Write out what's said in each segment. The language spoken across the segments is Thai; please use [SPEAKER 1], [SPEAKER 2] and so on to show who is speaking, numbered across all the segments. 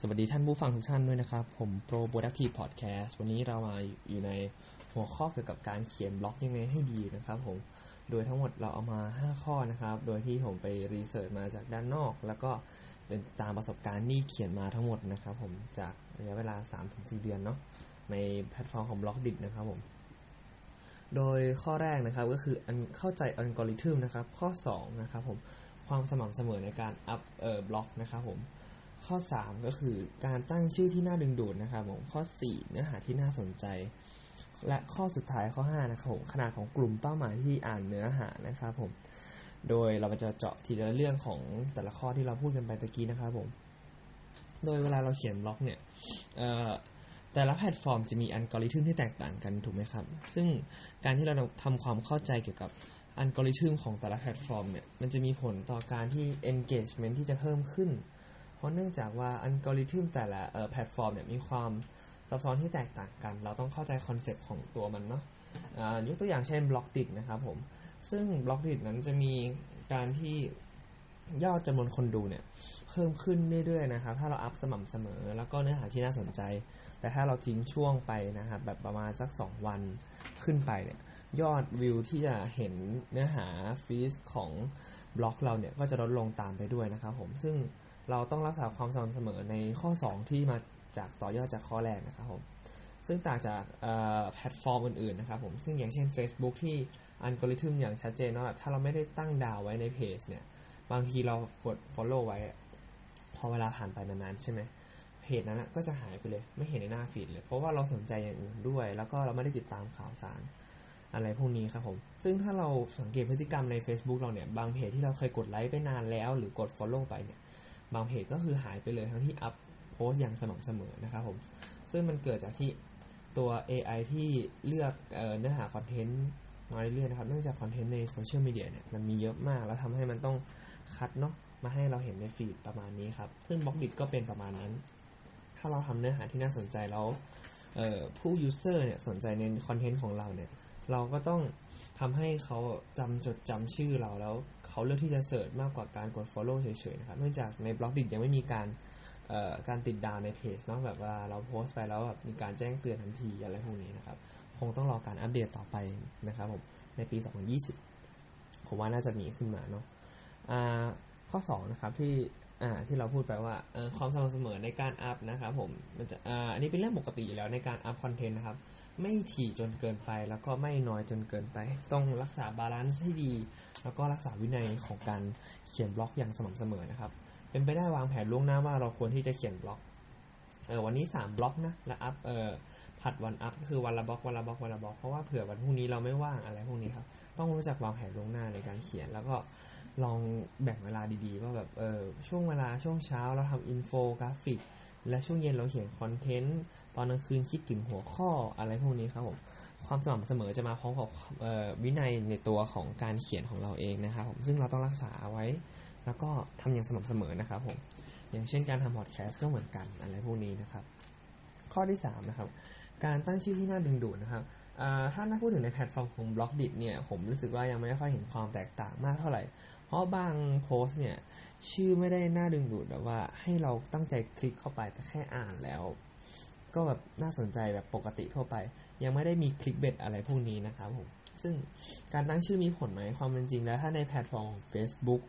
[SPEAKER 1] สวัสดีท่านผู้ฟังทุกท่านด้วยนะครับ ผม Pro Productive Podcast วันนี้เรามาอยู่ในหัวข้อเกี่ยวกับการเขียนบล็อกยังไงให้ดีนะครับผมโดยทั้งหมดเราเอามา 5 ข้อนะครับ โดยที่ผมไป research มาจากด้านนอก แล้วก็เป็นตามประสบการณ์ที่เขียนมาทั้งหมดนะครับ ผมจากระยะเวลา 3-4 เดือนเนาะในแพลตฟอร์มของ Blockdit นะครับผมโดยข้อแรกนะครับก็คืออันเข้าใจอัลกอริทึมนะครับ ข้อ2นะครับผมความสม่ำเสมอในการอัพเอ่อบล็อกนะครับผม ข้อ 3 ก็คือการตั้งชื่อที่น่าดึงดูดนะครับผมข้อ 4 เนื้อหาที่น่าสนใจ และข้อสุดท้ายข้อ 5 นะครับผมขนาดของกลุ่มเป้าหมายที่อ่านเนื้อหานะครับผมโดยเราจะเจาะทีละเรื่องของแต่ละข้อที่เราพูดกันไปตะกี้นะครับผมโดยเวลาเราเขียนบล็อกเนี่ยแต่ละแพลตฟอร์มจะมีอัลกอริทึมที่แตกต่างกันถูกไหมครับ ซึ่งการที่เราทำความเข้าใจเกี่ยวกับอัลกอริทึมของแต่ละแพลตฟอร์มเนี่ยมันจะมีผลต่อการที่ engagement ที่จะเพิ่มขึ้น เพราะเนื่องจากว่าอัลกอริทึมแต่ละแพลตฟอร์มเนี่ยมีความซับซ้อนที่แตกต่างกัน เราต้องเข้าใจคอนเซปต์ของตัวมันเนาะยกตัวอย่างเช่น Blockdit นะครับผม ซึ่ง Blockdit นั้นจะมีการที่ยอดจำนวนคนดูเนี่ยเพิ่มขึ้นเรื่อยๆนะครับ ถ้าเราอัพสม่ำเสมอ แล้วก็เนื้อหาที่น่าสนใจ แต่ถ้าเราทิ้งช่วงไปนะครับแบบประมาณสัก 2 วันขึ้นไปเนี่ยยอดวิวที่จะเห็นเนื้อหา feed ของบล็อกเราเนี่ยก็จะลดลงตามไปด้วยนะครับผมซึ่ง เราต้องรักษาความสม่ำเสมอในข้อ 2 ที่มาจากต่อยอดจากข้อแรกนะครับผมซึ่งต่างจากแพลตฟอร์มอื่นๆนะครับผมซึ่งอย่างเช่น Facebook ที่อัลกอริทึมอย่างชัดเจนว่าถ้าเราไม่ได้ตั้งดาวไว้ในเพจเนี่ยบางทีเรากด follow ไว้ พอเวลาผ่านไปนานๆใช่ไหมเพจนั้นก็จะหายไปเลย ไม่เห็นในหน้าฟีดเลย เพราะว่าเราสนใจอย่างอื่นด้วย แล้วก็เราไม่ได้ติดตามข่าวสารอะไรพวกนี้ครับผม ซึ่งถ้าเราสังเกตพฤติกรรมใน Facebook เราเนี่ย บางเพจที่เราเคยกดไลค์ไปนานแล้ว หรือกด follow ไปเนี่ย บางเพจก็คือหายไปเลยทั้งที่อัพโพสอย่างสม่ำเสมอนะครับผม ซึ่งมันเกิดจากที่ตัว AI ที่เลือกเนื้อหาคอนเทนต์มาเรื่อยๆนะครับเนื่องจากคอนเทนต์ในโซเชียลมีเดียเนี่ยมันมีเยอะมาก แล้วทำให้มันต้องคัดเนาะมาให้เราเห็นใน feed ประมาณนี้ครับ ซึ่ง Blockdit ก็เป็นประมาณนั้น ถ้าเราทำเนื้อหาที่น่าสนใจแล้วผู้ user เนี่ยสนใจในคอนเทนต์ของเราเนี่ย เราก็ต้องทำให้เขาจำจดจำชื่อเราแล้ว เขาเลือกที่จะ search มากกว่าการกด follow เฉยๆนะครับ เนื่องจากใน Blockdit ยังไม่มีการการติดดาวในเพจเนาะแบบว่าเราโพสต์ไปแล้วแบบมีการแจ้งเตือนทันทีอะไรพวกนี้นะครับ คงต้องรอการอัปเดตต่อไปนะครับผมในปี 2020 ผมว่าน่าจะมีขึ้นมาเนาะข้อ 2 นะครับที่ อ่าที่เราพูดไปว่าความสม่ำเสมอในการอัพนะครับผมมันจะอ่าอันนี้เป็นเรื่องปกติอยู่แล้วในการอัพคอนเทนต์นะครับ ไม่ถี่จนเกินไปแล้วก็ไม่น้อยจนเกินไป ต้องรักษา balance ให้ดี แล้วก็รักษาวินัยของการเขียนบล็อกอย่างสม่ำเสมอนะครับ เป็นไปได้วางแผนล่วงหน้าว่าเราควรที่จะเขียนบล็อกเออวันนี้ 3 บล็อกนะและอัพเออผัดวันอัพก็คือวันละบล็อกวันละบล็อกวันละบล็อกเพราะว่าเผื่อวันพรุ่งนี้เราไม่ว่างอะไรพวกนี้ครับต้องรู้จักวางแผนล่วงหน้าในการเขียนแล้วก็ ลองแบ่งเวลาดีๆ ว่าแบบเออช่วงเวลาช่วงเช้าเราทำอินโฟกราฟิก และช่วงเย็นเราเขียนคอนเทนต์ ตอนกลางคืนคิดถึงหัวข้ออะไรพวกนี้ครับผมความสม่ำเสมอจะมาพร้อมกับวินัยในตัวของการเขียนของเราเองนะครับผมซึ่งเราต้องรักษาไว้ แล้วก็ทำอย่างสม่ำเสมอนะครับผมอย่างเช่นการทำพอดแคสต์ก็เหมือนกันอะไรพวกนี้นะครับ ข้อที่3นะครับการตั้งชื่อที่น่าดึงดูดนะครับถ้าพูดถึงในแพลตฟอร์มของ Blockdit เนี่ยผมรู้สึกว่ายังไม่ค่อยเห็นความแตกต่างมากเท่าไหร่ เพราะบางโพสเนี่ย ชื่อไม่ได้น่าดึงดูดแบบว่าให้เราตั้งใจคลิกเข้าไปแต่แค่อ่านแล้ว ก็แบบน่าสนใจแบบปกติทั่วไป ยังไม่ได้มี clickbait อะไรพวกนี้นะครับผมซึ่งการตั้งชื่อมีผลไหมความเป็นจริงแล้วถ้าในแพลตฟอร์มของ Facebook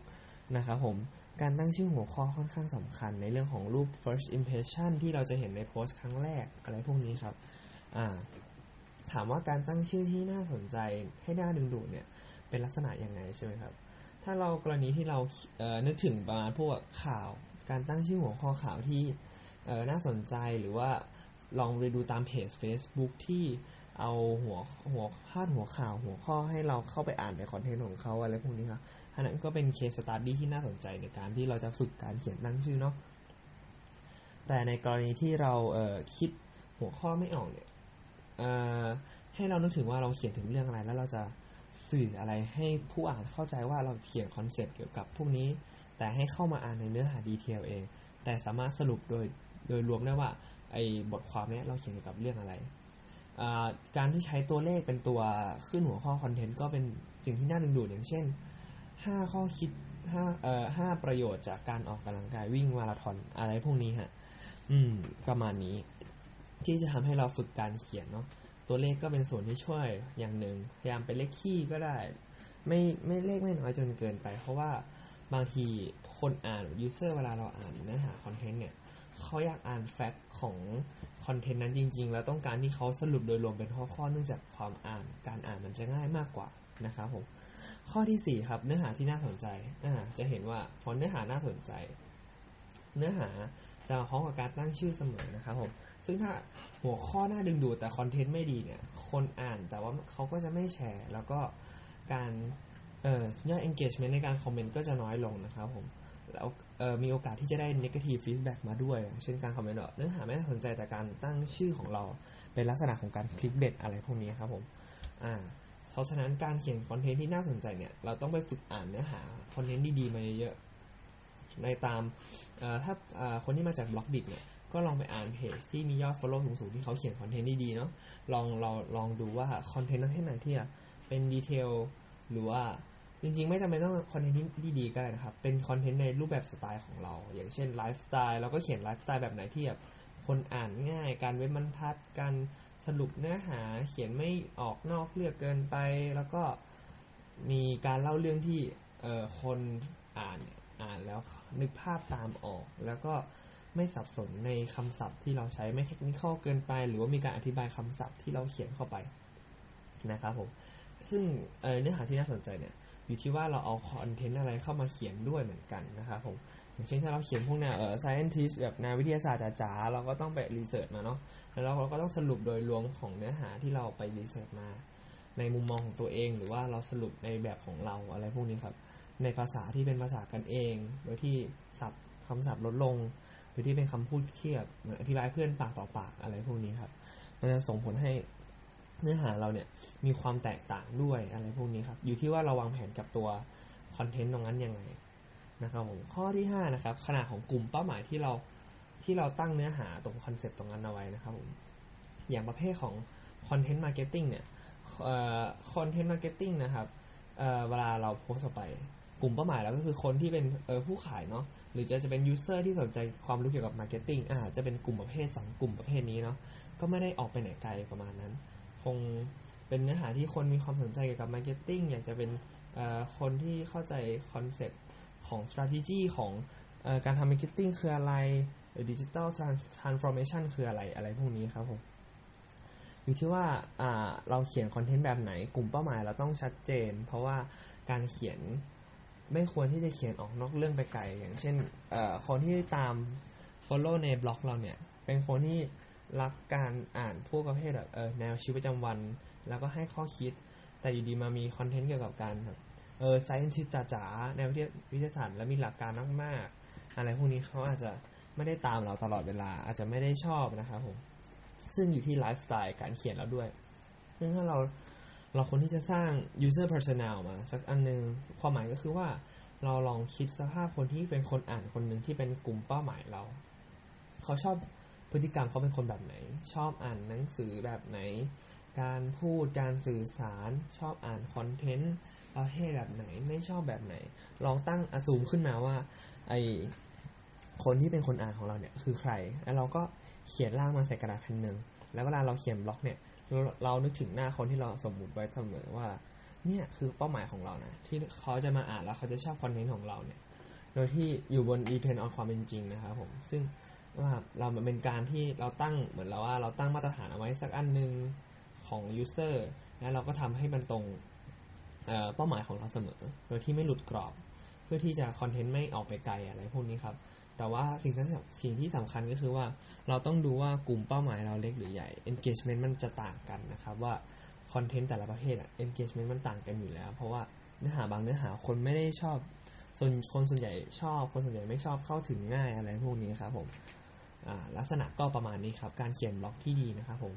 [SPEAKER 1] นะครับผมการตั้งชื่อหัวข้อค่อนข้างสำคัญในเรื่องของรูป first impression ที่เราจะเห็นในโพสต์ครั้งแรกอะไรพวกนี้ครับอ่าถามว่าการตั้งชื่อที่น่าสนใจให้น่าดึงดูดเนี่ยเป็นลักษณะยังไงใช่ไหมครับ ถ้าเรากรณีที่เราเนึกถึงประมาณพวกข่าว การตั้งชื่อหัวข้อข่าวที่น่าสนใจหรือว่าลองไปดูตามเพจ Facebook ที่เอาหัวหัวพาดหัวข่าวหัวข้อให้เราเข้าไปอ่านในคอนเทนต์ของเขาอะไรพวกนี้ครับอันนั้นก็เป็น case study ที่น่าสนใจในการที่เราจะฝึกการเขียนตั้งชื่อเนาะแต่ในกรณีที่เราเคิดหัวข้อไม่ออกเนี่ยให้เรานึกถึงว่าเราเขียนถึงเรื่องอะไรแล้วเราจะ สื่ออะไรให้ผู้อ่านเข้าใจว่าเราเขียนคอนเซปต์เกี่ยวกับพวกนี้ แต่ให้เข้ามาอ่านในเนื้อหา detail เอง แต่สามารถสรุปโดยโดยรวมได้ว่าไอ้บทความนี้เราเขียนเกี่ยวกับเรื่องอะไร การที่ใช้ตัวเลขเป็นตัวขึ้นหัวข้อคอนเทนต์ก็เป็นสิ่งที่น่าดึงดูดอย่างเช่น 5 ข้อคิด5เอ่อ5ประโยชน์จากการออกกำลังกายวิ่งมาราธอนอะไรพวกนี้ฮะ อืม ประมาณนี้ ที่จะทำให้เราฝึกการเขียนเนาะ ตัวเลขก็เป็นส่วนที่ช่วยอย่างหนึ่ง พยายามเป็นเลขคี่ก็ได้ ไม่ไม่เลขไม่น้อยจนเกินไป เพราะว่าบางทีคนอ่าน user เวลาเราอ่านเนื้อหาคอนเทนต์เนี่ยเขาอยากอ่าน fact ของคอนเทนต์นั้นจริง ๆ แล้วต้องการที่เขาสรุปโดยรวมเป็นข้อๆเนื่องจากความอ่านการอ่านมันจะง่ายมากกว่านะครับผมข้อที่ 4 ครับ เนื้อหาที่น่าสนใจอ่าจะเห็นว่าพอเนื้อหาน่าสนใจ เนื้อหาจะพร้อมกับการตั้งชื่อเสมอนะครับผม ซึ่งถ้าหัวข้อน่าดึงดูดแต่คอนเทนต์ไม่ดีเนี่ย คนอ่านแต่ว่าเขาก็จะไม่แชร์ แล้วก็การเอ่อยอด engagement ในการคอมเมนต์ก็จะน้อยลงนะครับผมแล้วเอ่อมีโอกาสที่จะได้ negative feedback มาด้วย เช่นการคอมเมนต์ว่าเนื้อหาไม่น่าสนใจแต่การตั้งชื่อของเรา เป็นลักษณะของการ clickbait อะไรพวกนี้ครับผมอ่าเพราะฉะนั้นการเขียนคอนเทนต์ที่น่าสนใจเนี่ย เราต้องไปฝึกอ่านเนื้อหาคอนเทนต์ดีๆมาเยอะๆในตามถ้าคนที่มาจาก Blockdit เนี่ย ก็ลองไปอ่านเพจที่มียอด follow สูงๆที่เขาเขียนคอนเทนต์ดีๆเนาะลองเราลองดูว่าคอนเทนต์นั้นที่ไหนที่เป็น detailหรือว่าจริงๆ ไม่จำเป็นต้องคอนเทนต์ที่ดีๆก็ได้นะครับ เป็นคอนเทนต์ในรูปแบบสไตล์ของเรา อย่างเช่นไลฟ์สไตล์เราก็เขียนไลฟ์สไตล์แบบไหนที่แบบคนอ่านง่าย การเว้นบรรทัด การสรุปเนื้อหาเขียนไม่ออกนอกเรื่องเกินไป แล้วก็มีการเล่าเรื่องที่คนอ่านอ่านแล้วนึกภาพตามออก แล้วก็ ไม่สับสนในคำศัพท์ที่เราใช้ไม่เทคนิคเกินไป หรือว่ามีการอธิบายคำศัพท์ที่เราเขียนเข้าไปนะครับผมซึ่งเเนื้อหาที่น่าสนใจเนี่ยอยู่ที่ว่าเราเอาคอนเทนต์อะไรเข้ามาเขียนด้วยเหมือนกันนะครับผมอย่างเช่นถ้าเราเขียนพวกแนวเออ scientist แบบแนววิทยาศาสตร์จ๋าๆเราก็ต้องไปรีเสิร์ชมาเนาะแล้วเราก็ต้องสรุปโดยรวมของเนื้อหาที่เราไปรีเสิร์ชมา ในมุมมองของตัวเอง หรือว่าเราสรุปในแบบของเราอะไรพวกนี้ครับ ในภาษาที่เป็นภาษากันเอง โดยที่ศัพท์คำศัพท์ลดลง โดยที่เป็นคำพูดเครียดอธิบายเพื่อนปากต่อปากอะไรพวกนี้ครับมันจะส่งผลให้เนื้อหาเราเนี่ยมีความแตกต่างด้วยอะไรพวกนี้ครับ อยู่ที่ว่าเราวางแผนกับตัวคอนเทนต์ตรงนั้นยังไงนะครับผมข้อที่5นะครับขนาดของกลุ่มเป้าหมายที่เราที่เราตั้งเนื้อหาตรงคอนเซปต์ตรงนั้นเอาไว้นะครับผมอย่างประเภทของ content marketing เนี่ย content marketing นะครับเวลาเราโพสต์ไป กลุ่มเป้าหมายเราก็คือคนที่เป็นผู้ขายเนาะหรือจะจะเป็น user ที่สนใจความรู้เกี่ยวกับ marketing อ่าจะเป็นกลุ่มประเภท 2 กลุ่มประเภทนี้เนาะก็ไม่ได้ออกไปไหนไกลประมาณนั้น คงเป็นเนื้อหาที่คนมีความสนใจเกี่ยวกับ marketing อยากจะเป็นคนที่เข้าใจคอนเซปต์ของ strategy ของอการทำ marketing คืออะไร digital transformation คืออะไรอะไรพวกนี้ครับผมอยู่ที่ว่าเราเขียนคอนเทนต์แบบไหนกลุ่มเป้าหมายเราต้องชัดเจน เพราะว่าการเขียน ไม่ควรที่จะเขียนออกนอกเรื่องไปไกล อย่างเช่นคนที่ตาม follow ในบล็อกเราเนี่ย เป็นคนที่รักการอ่านพวกประเภทแบบแนวชีวิตประจำวัน แล้วก็ให้ข้อคิด แต่อยู่ดีมามีคอนเทนต์เกี่ยวกับการแบบเออ scientist จ๋าแนววิทยาศาสตร์แล้วมีหลักการมากๆ อะไรพวกนี้เขาอาจจะไม่ได้ตามเราตลอดเวลา อาจจะไม่ได้ชอบนะครับผม ซึ่งอยู่ที่ไลฟ์สไตล์การเขียนเราด้วย ซึ่งถ้าเรา เราคนที่จะสร้าง user personnel มา สักอันนึง ความหมายก็คือว่า เราลองคิดสภาพคนที่เป็นคนอ่านคนหนึ่งที่เป็นกลุ่มเป้าหมายเรา เขาชอบพฤติกรรมเขาเป็นคนแบบไหน ชอบอ่านหนังสือแบบไหน การพูดการสื่อสาร ชอบอ่านคอนเทนต์ประเภทแบบไหน ไม่ชอบแบบไหน ลองตั้งอสูมขึ้นมาว่า ไอคนที่เป็นคนอ่านของเราเนี่ยคือใคร แล้วเราก็เขียนร่างมาใส่กระดาษแผ่นหนึ่ง แล้วเวลาเราเขียนบล็อกเนี่ย เรานึกถึงหน้าคนที่เราสมมุติไว้เสมอว่า เนี่ยคือเป้าหมายของเรานะที่เขาจะมาอ่านแล้วเขาจะชอบคอนเทนต์ของเราเนี่ย โดยที่อยู่บน depend on ความเป็นจริงนะครับผม ซึ่งว่าเรามันเป็นการที่เราตั้งเหมือนเราว่าเราตั้งมาตรฐานเอาไว้สักอันหนึ่งของ user แล้วเราก็ทำให้มันตรงเป้าหมายของเราเสมอ โดยที่ไม่หลุดกรอบ เพื่อที่จะคอนเทนต์ไม่ออกไปไกลอะไรพวกนี้ครับ แต่ว่าสิ่งที่สิ่งที่สำคัญก็คือว่าเราต้องดูว่ากลุ่มเป้าหมายเราเล็กหรือใหญ่ engagement มันจะต่างกันนะครับว่าคอนเทนต์แต่ละประเภทอะ engagement มันต่างกันอยู่แล้ว เพราะว่าเนื้อหาบางเนื้อหาคนไม่ได้ชอบ ส่วนคนส่วนใหญ่ชอบ คนส่วนใหญ่ไม่ชอบเข้าถึงง่ายอะไรพวกนี้ครับผมลักษณะก็ประมาณนี้ครับ การเขียนบล็อกที่ดีนะครับผม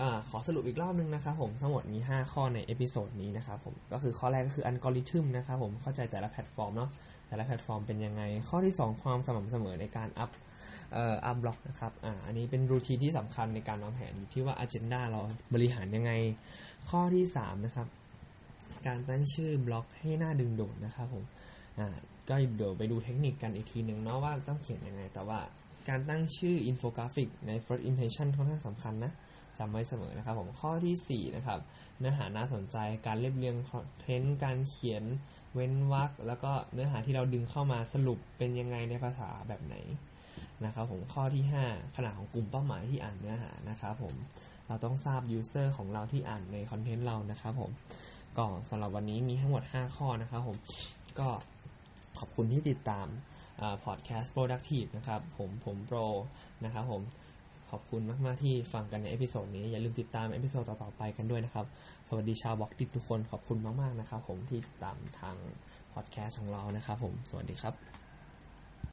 [SPEAKER 1] ขอสรุปอีกรอบนึงนะครับผมทั้งหมดมี 5 ข้อใน episode นี้นะครับผมก็คือข้อแรกก็คืออัลกอริทึมนะครับผมเข้าใจแต่ละแพลตฟอร์มเนาะแต่ละแพลตฟอร์มเป็นยังไง ข้อที่ 2 ความสม่ำเสมอในการอัพเอ่ออัพบล็อกนะครับอ่าอันนี้เป็น routine ที่สำคัญในการวางแผนอยู่ที่ว่าอ g e n d a เราบริหารยังไง ข้อที่ 3 นะครับ การตั้งชื่อบล็อกให้น่าดึงดูดนะครับผมอ่าก็เดี๋ยวไปดูเทคนิคกันอีกทีหนึ่งเนาะว่าต้องเขียนยังไงแต่ว่า การตั้งชื่ออินโฟกราฟิกใน first impression ค่อนข้างสำคัญนะจำไว้เสมอนะครับผมข้อทีสี่ 4 นะครับ เนื้อหาน่าสนใจการเรียบเรียงคอนเทนต์การเขียนเว้นวรรคแล้วก็เนื้อหาที่เราดึงเข้ามาสรุปเป็นยังไงในภาษาแบบไหนนะครับผมข้อที่ 5 ขนาดของกลุ่มเป้าหมายที่อ่านเนื้อหานะครับผมเราต้องทราบ user ของเราที่อ่านในคอนเทนต์เรานะครับผมก็สำหรับวันนี้มีทั้งหมด 5 ข้อนะครับผมก็ ขอบคุณที่ติดตามพอดแคสต์ productive นะครับ ผมผมโปรนะครับผมขอบคุณมาก ๆ ที่ฟังกันใน episode นี้ อย่าลืมติดตาม episode ต่อ ๆ ไปกันด้วยนะครับ สวัสดีชาวบล็อกดิทุกคนขอบคุณมาก ๆ นะครับผมที่ติดตามทางพอดแคสต์ของเรานะครับผมสวัสดีครับ